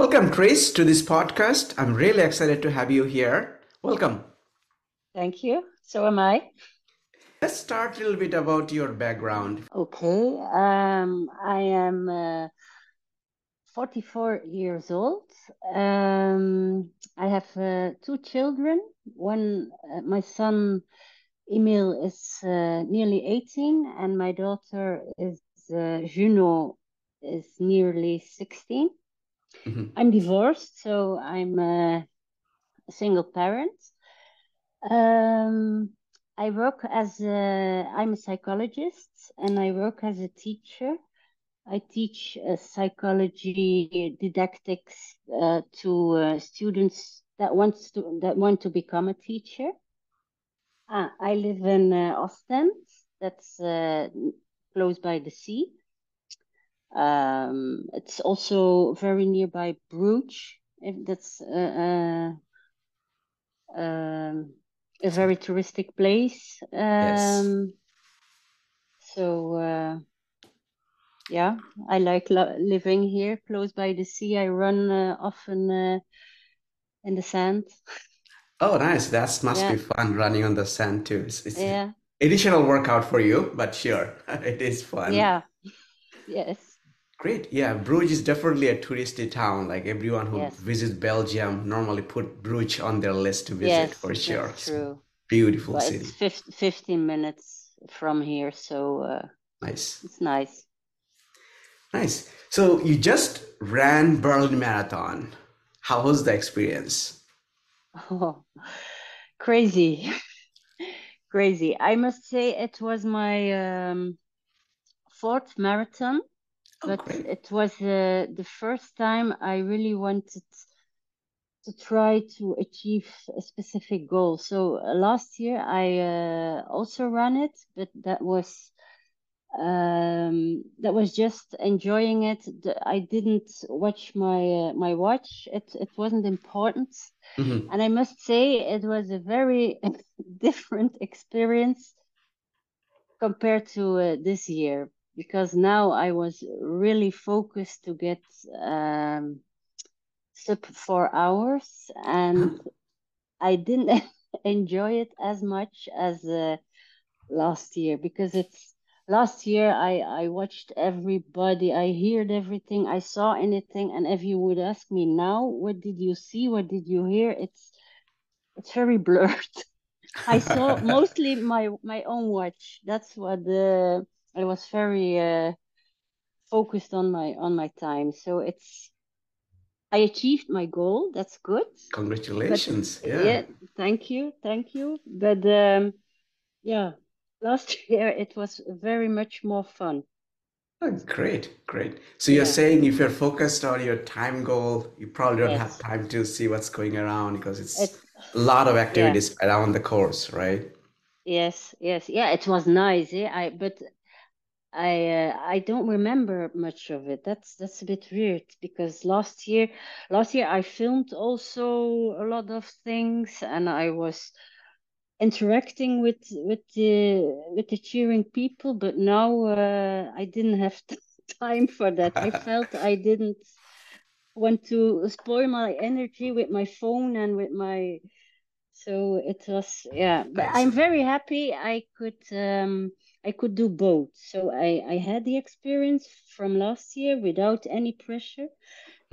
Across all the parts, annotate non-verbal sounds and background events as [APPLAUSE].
Welcome, Chris, to this podcast. I'm really excited to have you here. Welcome. Thank you. So am I. Let's start a little bit about your background. Okay. Um, I am uh, 44 years old. Um, I have uh, two children. One, uh, my son Emil is uh, nearly 18, and my daughter is uh, Juno is nearly 16. Mm-hmm. I'm divorced, so I'm a single parent. Um, I work as a, I'm a psychologist and I work as a teacher. I teach uh, psychology didactics uh, to uh, students that wants to that want to become a teacher. Ah, I live in uh, Ostend. That's uh, close by the sea. Um, it's also very nearby Bruges. If that's uh, uh, um, a very touristic place. Um, yes. So uh, yeah, I like living here, close by the sea. I run uh, often uh, in the sand. [LAUGHS] Oh, nice! That must yeah. be fun running on the sand too. It's, it's yeah. additional workout for you, but sure, [LAUGHS] it is fun. Yeah. Yes. Great. Yeah, Bruges is definitely a touristy town. Like everyone who yes. visits Belgium normally put Bruges on their list to visit yes, for sure. That's true. Beautiful city. It's 15 minutes from here, so uh, nice. It's nice. Nice. So you just ran Berlin Marathon. How was the experience? Oh, crazy. [LAUGHS] crazy. I must say it was my um, fourth marathon Oh, but great. it was uh, the first time I really wanted to try to achieve a specific goal. So uh, last year I uh, also ran it, but that was um, that was just enjoying it. I didn't watch my uh, my watch. It it wasn't important, mm-hmm. and I must say it was a very [LAUGHS] different experience compared to uh, this year because now I was really focused to get um, sub four hours, and [LAUGHS] I didn't [LAUGHS] enjoy it as much as uh, last year because it's last year I I watched everybody, I heard everything, I saw anything, and if you would ask me now, what did you see, what did you hear? It's it's very blurred. [LAUGHS] I saw mostly my my own watch. That's what the I was very uh, focused on my on my time. So it's I achieved my goal. That's good. Congratulations! But, yeah. yeah. Thank you. Thank you. But um, yeah, last [LAUGHS] year it was very much more fun. Oh, great, great. So you're yeah. saying if you're focused on your time goal, you probably don't yes. have time to see what's going around because it's, it's a lot of [SIGHS] activities yeah. around the course, right? Yes, yes, yeah. It was nice. Yeah, I but I uh, I don't remember much of it. That's that's a bit weird because last year last year I filmed also a lot of things and I was interacting with with the with the cheering people, but now uh, I didn't have [LAUGHS] time for that. I [LAUGHS] felt I didn't want to spoil my energy with my phone and with my so it was yeah. But I'm very happy I could um I could do both. So I, I had the experience from last year without any pressure.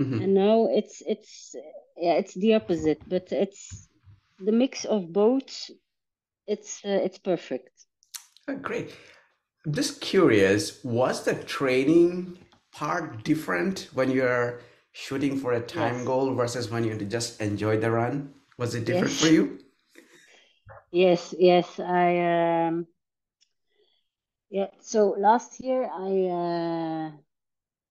Mm-hmm. And now it's it's yeah, it's the opposite, but it's the mix of both. It's uh, it's perfect. Oh, great. I'm just curious, was the training part different when you're shooting for a time yes. goal versus when you just enjoy the run? Was it different yes. for you? Yes, yes. I um yeah, so last year I uh,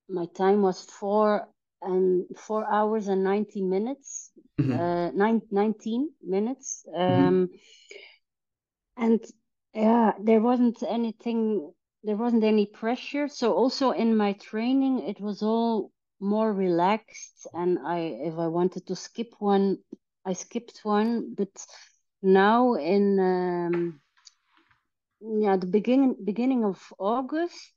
my time was four and four hours and 90 minutes, mm-hmm. uh, nine, 19 minutes. Mm-hmm. Um, mm-hmm. And yeah, there wasn't anything, there wasn't any pressure. So also in my training, it was all more relaxed. And I, if I wanted to skip one, I skipped one. But now in, um, yeah the beginning beginning of august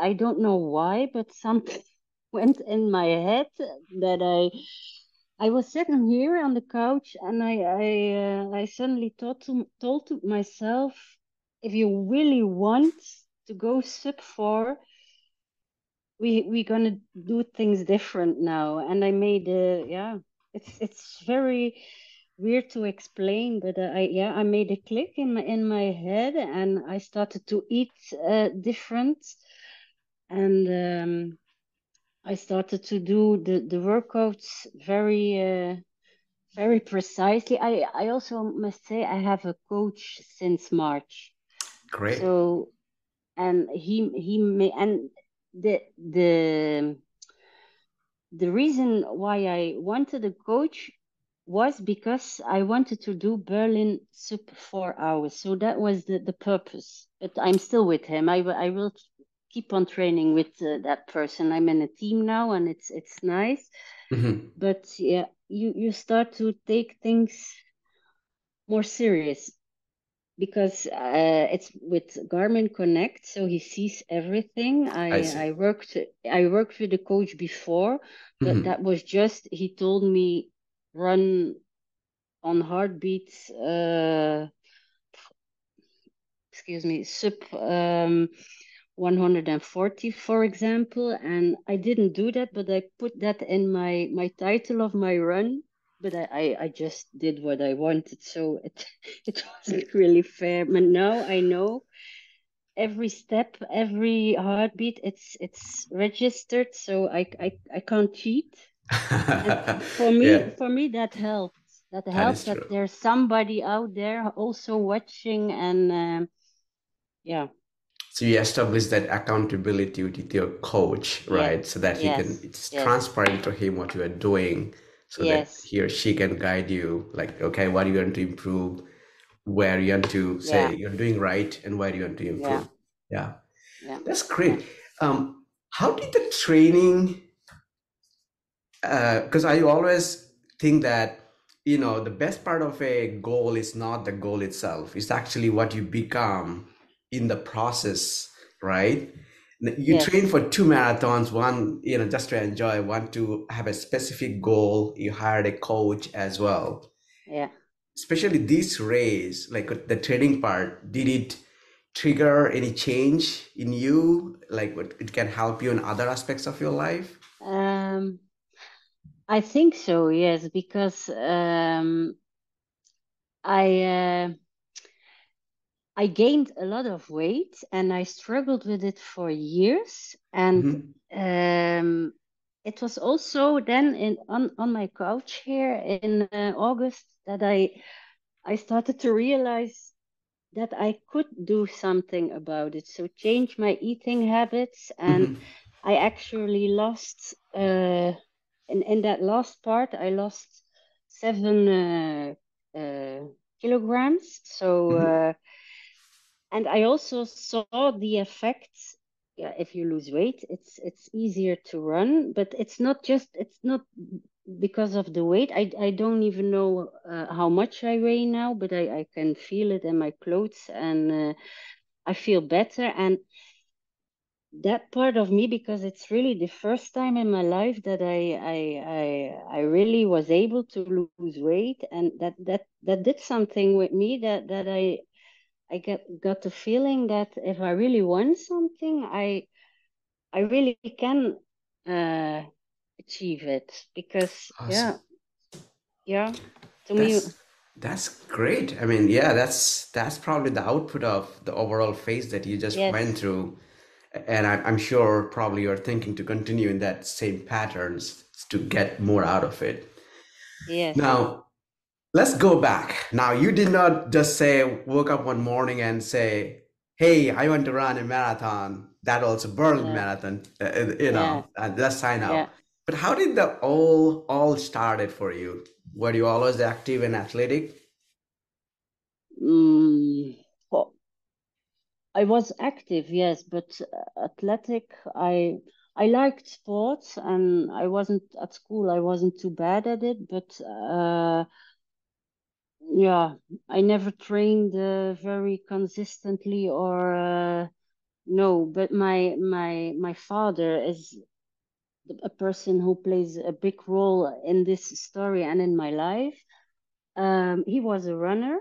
i don't know why but something [LAUGHS] went in my head that I I was sitting here on the couch and I I uh, I suddenly thought to told to myself if you really want to go sub four we we're gonna do things different now. And I made a yeah it's it's very weird to explain but uh, I yeah I made a click in my in my head and I started to eat uh, different and um, I started to do the, the workouts very uh, very precisely. I, I also must say I have a coach since March. Great. So and he he may and the the the reason why I wanted a coach was because I wanted to do Berlin sub four hours. So that was the, the purpose. But I'm still with him. I, I will keep on training with uh, that person. I'm in a team now, and it's it's nice. Mm-hmm. But yeah, you you start to take things more serious because uh, it's with Garmin Connect, so he sees everything. I I, I worked I worked with a coach before, but mm-hmm. that was just he told me run on heartbeats. Uh, excuse me, sub um, 140 for example. And i didn't do that but i put that in my my title of my run. But i i, I just did what i wanted. So it [LAUGHS] it wasn't really fair. But now i know every step every heartbeat it's it's registered. So i i, I can't cheat for [LAUGHS] me yeah. for me that helps that helps that, that there's somebody out there also watching and um, yeah so you establish that accountability with your coach right yes. so that he yes. can it's yes. transparent to him what you are doing so that he or she can guide you like okay what are you going to improve where you want to say yeah. you're doing right and where you want to improve yeah, yeah. yeah. that's great um how did the training because uh, i always think that you know the best part of a goal is not the goal itself it's actually what you become in the process, right? You yes. train for two marathons, one, you know, just to enjoy, one to have a specific goal. You hired a coach as well. Yeah. Especially this race, like the training part, did it trigger any change in you? Like what it can help you in other aspects of your life? Um, I think so, yes, because um, I. Uh, I gained a lot of weight and I struggled with it for years. And mm-hmm. um, it was also then in on, on my couch here in uh, August that I I started to realize that I could do something about it. So change my eating habits, and mm-hmm. I actually lost. Uh, in in that last part, I lost seven uh, uh kilograms. So. Mm-hmm uh, and I also saw the effects. Yeah, if you lose weight, it's it's easier to run, but it's not just it's not because of the weight. I I don't even know uh, how much I weigh now, but I I can feel it in my clothes, and uh, I feel better. And that part of me, because it's really the first time in my life that I I I, I really was able to lose weight, and that that that did something with me that that I I get got the feeling that if I really want something, I I really can uh, achieve it because awesome. yeah, yeah. To that's, me, that's great. I mean, yeah, that's that's probably the output of the overall phase that you just yes. went through, and I, I'm sure probably you're thinking to continue in that same patterns to get more out of it. Yeah. Now, let's go back. Now, you did not just say, woke up one morning and say, hey, I want to run a marathon. That also Berlin yeah. Marathon, uh, uh you know, yeah. uh, let's sign up. Yeah. But how did the all all started for you? Were you always active and athletic? Mm, I was active, yes, but uh, athletic, I I liked sports, and I wasn't at school. I wasn't too bad at it, but uh, yeah, I never trained uh, very consistently or uh, no, but my my my father is a person who plays a big role in this story and in my life. Um, he was a runner.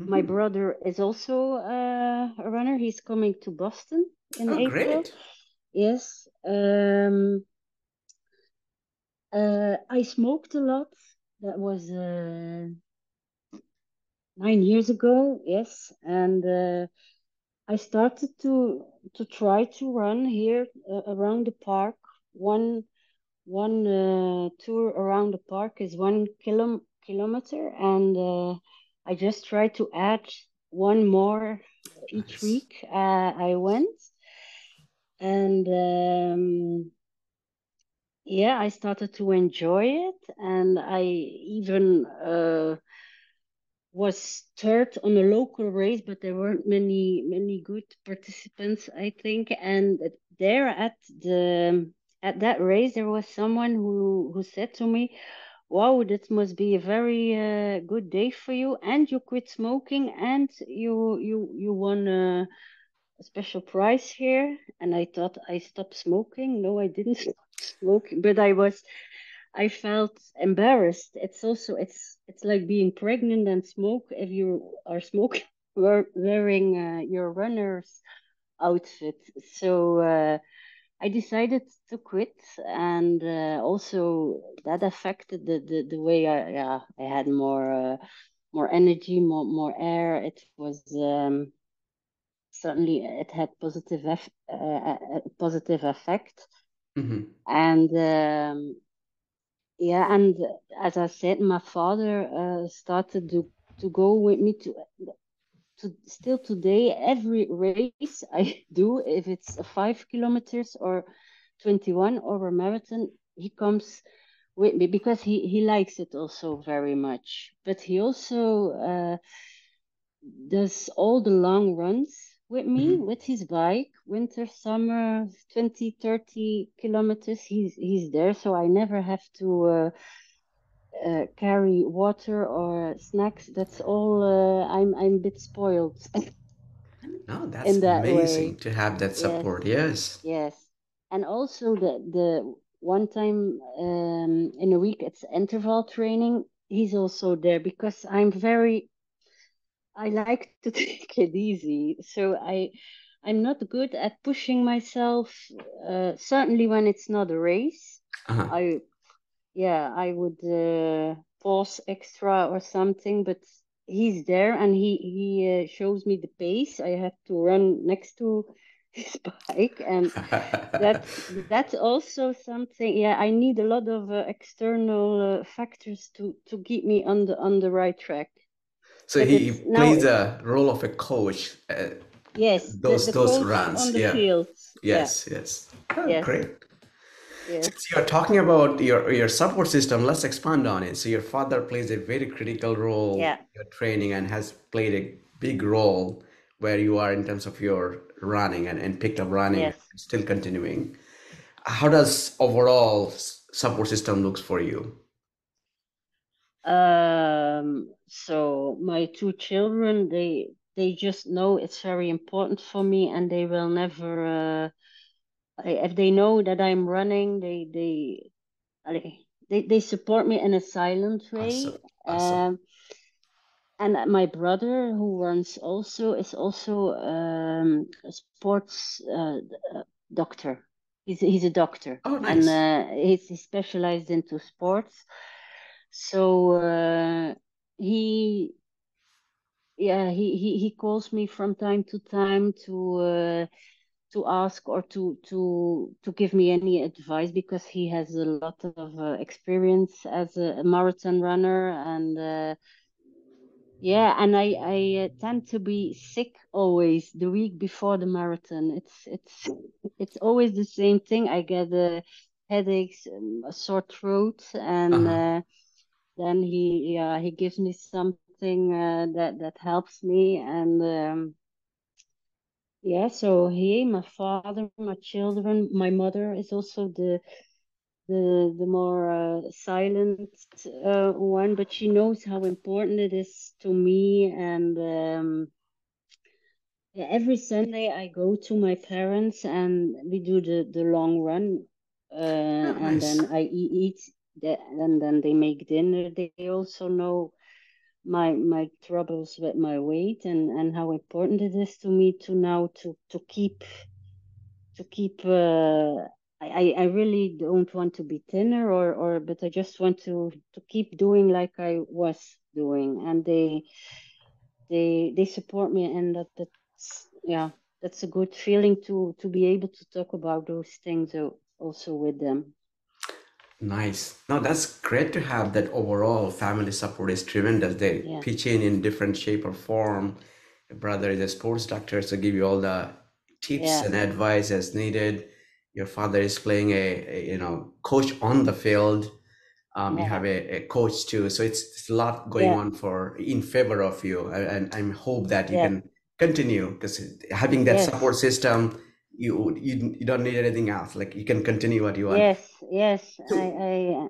Mm-hmm. My brother is also uh, a runner. He's coming to Boston in oh, April. Great. Yes. Um, uh, I smoked a lot. That was uh, nine years ago. Yes, and uh, I started to to try to run here uh, around the park. One one uh, tour around the park is one kilo, kilometer, and uh, I just try to add one more each nice. week. Uh, I went, and um, yeah, I started to enjoy it, and I even uh, was third on a local race, but there weren't many many good participants, I think. And there at the at that race, there was someone who who said to me, "Wow, that must be a very uh, good day for you, and you quit smoking, and you you you won a, a special prize here." And I thought I stopped smoking. No, I didn't [LAUGHS] stop smoking, but I was I felt embarrassed. It's also it's it's like being pregnant and smoke if you are smoking [LAUGHS] wearing uh, your runner's outfit. So uh, I decided to quit, and uh, also that affected the, the, the way I yeah I had more uh, more energy, more more air. It was um, certainly it had positive eff- uh, a positive effect, mm-hmm. and. Um, yeah, and as I said, my father uh, started to to go with me to to still today every race I [LAUGHS] do, if it's five kilometers or twenty one or a marathon, he comes with me because he he likes it also very much. But he also uh, does all the long runs with me mm-hmm. with his bike winter summer 20 30 kilometers he's he's there so i never have to uh, uh, carry water or snacks that's all uh, i'm i'm a bit spoiled [LAUGHS] no that's that amazing way. to have that support yes yes, yes. and also the the one time um, in a week it's interval training he's also there because i'm very I like [LAUGHS] to take it easy. So I I'm not good at pushing myself. Uh, certainly when it's not a race, uh-huh. I yeah I would uh, pause extra or something. But he's there and he he uh, shows me the pace. I have to run next to [LAUGHS] his bike, and that [LAUGHS] that's also something. Yeah, I need a lot of uh, external uh, factors to to keep me on the on the right track. So he plays a role of a coach. Uh, yes, those the, the those runs. The yeah. Field. Yes, yeah. yes. Oh, yes. Great. Since you're talking about your your support system, let's expand on it. So your father plays a very critical role yeah. in your training and has played a big role where you are in terms of your running and, and picked up running yes. still continuing. How does overall support system looks for you? Um, so my two children, they they just know it's very important for me, and they will never. Uh, if they know that I'm running, they they they they support me in a silent way. Awesome. Awesome. Um, and my brother, who runs also, is also um, a sports uh, doctor. He's he's a doctor, oh, nice. and uh, he's, he's specialized into sports. So uh, he, yeah, he, he he calls me from time to time to uh, to ask or to to to give me any advice because he has a lot of uh, experience as a, marathon runner and uh, yeah and i i uh, tend to be sick always the week before the marathon it's it's it's always the same thing i get uh, headaches um, a sore throat and uh-huh. uh, then he yeah he gives me something uh, that that helps me and um, yeah so he my father my children my mother is also the the the more uh, silent uh, one but she knows how important it is to me and um, yeah, every sunday i go to my parents and we do the the long run uh, Oh, and nice. then I eat that, and then they make dinner. They also know my my troubles with my weight and and how important it is to me to now to to keep to keep. Uh, I I really don't want to be thinner or or, but I just want to to keep doing like I was doing, and they they they support me, and that that's yeah that's a good feeling to to be able to talk about those things also with them. Nice. No, that's great to have that overall family support is tremendous. They Yeah, pitch in in different shape or form. Your brother is a sports doctor, so give you all the tips yeah, and advice as needed. Your father is playing a, a you know coach on the field. Um, you have a, a coach too, so it's, it's a lot going yeah, on for in favor of you, and I hope that you yeah, can continue because having that support system, you you you don't need anything else. Like you can continue what you want. yes, yes. I So I uh,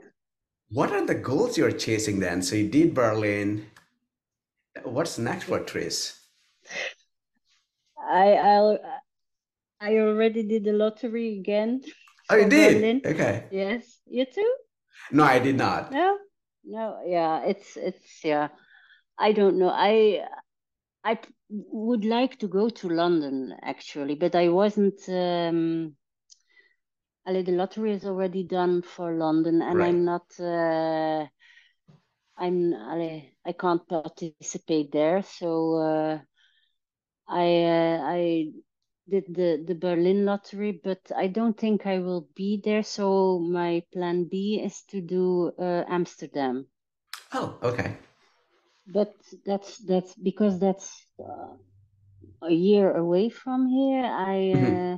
what are the goals you're chasing then? So you did Berlin. What's next for Trees? I I'll, I already did the lottery again Oh, you did? Berlin. Okay. Yes, you too? No, I did not. No, no. Yeah, it's it's yeah. I don't know. I I would like to go to London actually, but I wasn't. Um, Ali, the lottery is already done for London, and Right. I'm not. Uh, I'm. Ali, I can't participate there, so uh, I uh, I did the the Berlin lottery, but I don't think I will be there. So my plan B is to do uh, Amsterdam, Oh, okay. But that's that's because that's uh, a year away from here. I Mhm. uh,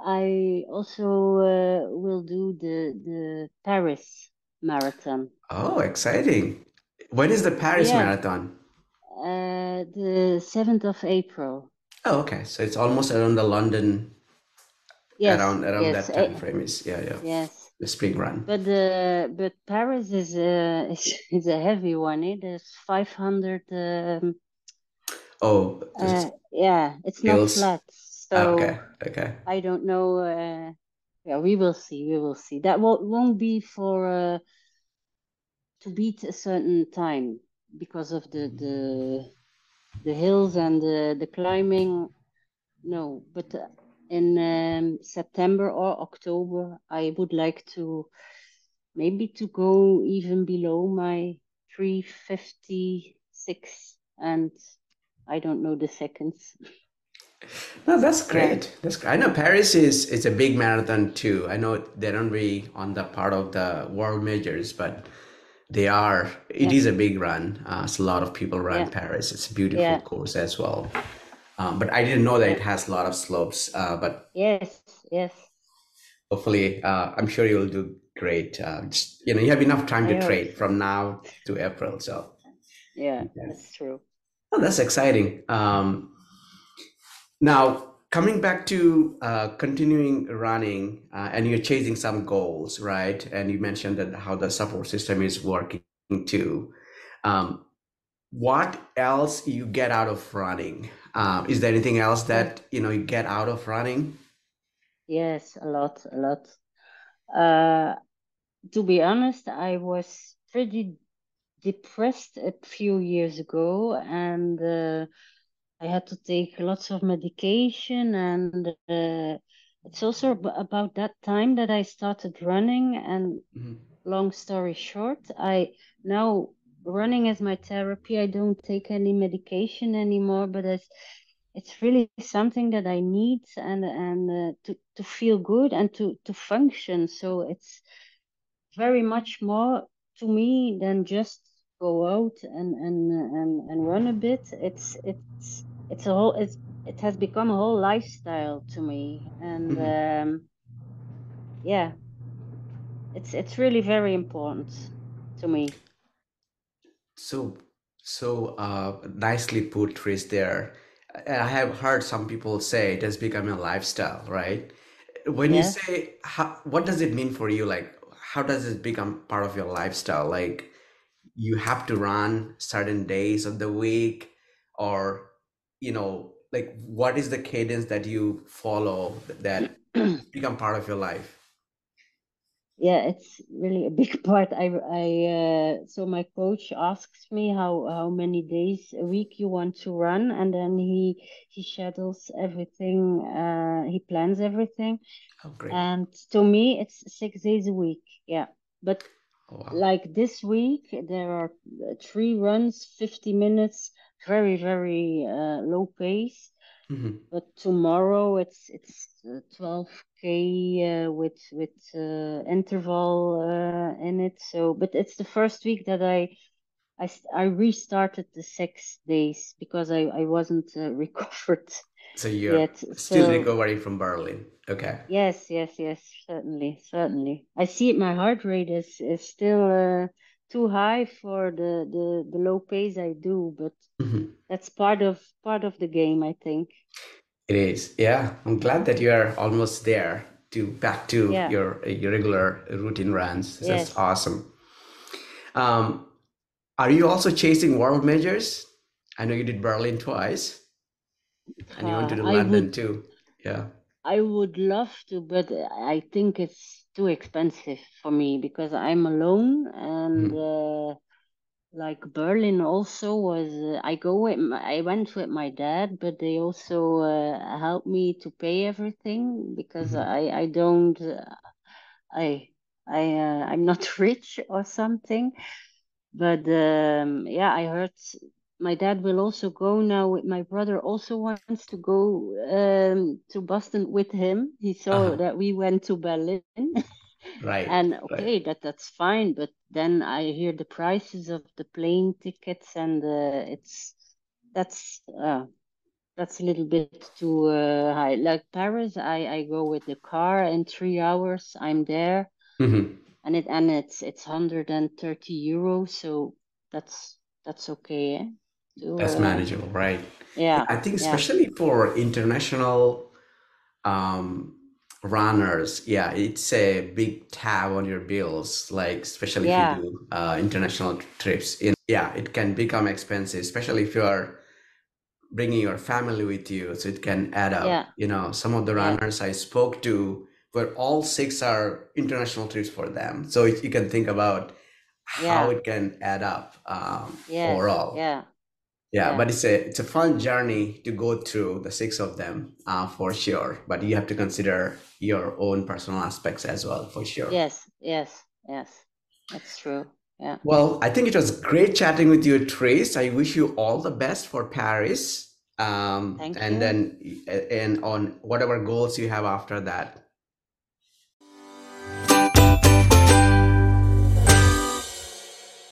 I also uh, will do the the Paris marathon. Oh, exciting. When is the Paris Yeah, Marathon? uh, the 7th of April. Oh, okay. So it's almost around the London, Yes, around around yes, that time eh, frame is yeah, yeah. yes. The spring run. But the but Paris is a is, is a heavy one. It is 500. Um, Oh, uh, yeah, it's not flat. Ah, So Okay, okay. I don't know. Uh, yeah, we will see. We will see. That won't won't be for uh, to beat a certain time because of the the the hills and the the climbing. No, but uh, in um, September or October, I would like to maybe to go even below my 356 and I don't know the seconds. [LAUGHS] No, that's great. That's great. I know Paris is is a big marathon too. I know they don't be on the part of the world majors, but they are. It yeah, is a big run. Uh, so a lot of people run yeah, Paris. It's a beautiful yeah, course as well. Um, but I didn't know that it has a lot of slopes. Uh, but Yes, yes. hopefully, uh, I'm sure you'll do great. Uh, just, you know, you have enough time to train from now to April. So Yeah, yeah. that's true. Oh, that's exciting. Um, now, coming back to uh, continuing running, uh, and you're chasing some goals, right? And you mentioned that how the support system is working too. Um, what else you get out of running? Um, is there anything else that you know you get out of running? Yes, a lot, a lot. Uh, to be honest, I was pretty depressed a few years ago, and uh, I had to take lots of medication. And uh, it's also ab- about that time that I started running. And Mhm. long story short, I now running as my therapy. I don't take any medication anymore, but it's it's really something that I need and and uh, to to feel good and to to function. So it's very much more to me than just go out and and and, and run a bit. It's it's it's a whole it's it has become a whole lifestyle to me, and Mhm. um, yeah, it's it's really very important to me. So, so uh, nicely put, Trees, there. I have heard some people say it has become a lifestyle, right? When you Yes. say, how, what does it mean for you? Like, how does it become part of your lifestyle? Like, you have to run certain days of the week, or, you know, like, what is the cadence that you follow that [CLEARS THROAT] become part of your life? Yeah, it's really a big [LAUGHS] part. I I uh, so my coach asks me how how many days a week you want to run, and then he he schedules everything. Uh, he plans everything. Oh, great. And to me, it's six days a week. Yeah, but Oh, wow. like this week there are uh, three runs, fifty minutes, very very uh, low pace. Hmm But tomorrow it's it's uh, 12k uh, with with uh, interval uh, in it. So, but it's the first week that I I restarted the six days because I I wasn't uh, [LAUGHS] recovered So you're yet. still So recovering from Berlin. Okay. yes, yes, yes, certainly, certainly. I see it. My heart rate is is still uh, too high for the the the low pace I do, but hmm that's part of part of the game, I think. It is. Yeah. I'm glad that you are almost there to back to Yeah. your your regular routine runs. That's Yes. awesome. Um, are you also chasing world majors? I know you did Berlin twice, and you went to Uh, the I London would too. Yeah. I would love to, but I think it's too expensive for me because I'm alone and Mhm. uh, like Berlin also was uh, I go with my, I went with my dad, but they also uh, helped me to pay everything because Mhm. I I don't uh, I I uh, I'm not [LAUGHS] rich or something. But um, yeah, I heard my dad will also go now. with- My brother also wants to go um, to Boston with him. He saw Uh-huh. that we went to Berlin, [LAUGHS] Right. and Right. okay, that that's fine. But then I hear the prices of the plane tickets, and uh, it's that's uh, that's a little bit too uh, high. Like Paris, I I go with the car in three hours. I'm there hmm and it and it's it's 130 euros so that's that's okay eh? That's manageable, right? yeah I think yeah especially for international um, runners, yeah, it's a big tab on your bills. Like especially if you do uh, international trips, in yeah, it can become expensive, especially if you are bringing your family with you, so it can add up. yeah You know, some of the yeah runners I spoke to, where all six are international trips for them, so you can think about how yeah it can add up um, yes overall. yeah Yeah, yeah but it's a it's a fun journey to go through the six of them, uh, for sure. But you have to consider your own personal aspects as well, for sure. yes yes yes that's true yeah Well, I think it was great chatting with you, Trees. I wish you all the best for Paris. Um, thank and you then and on whatever goals you have after that.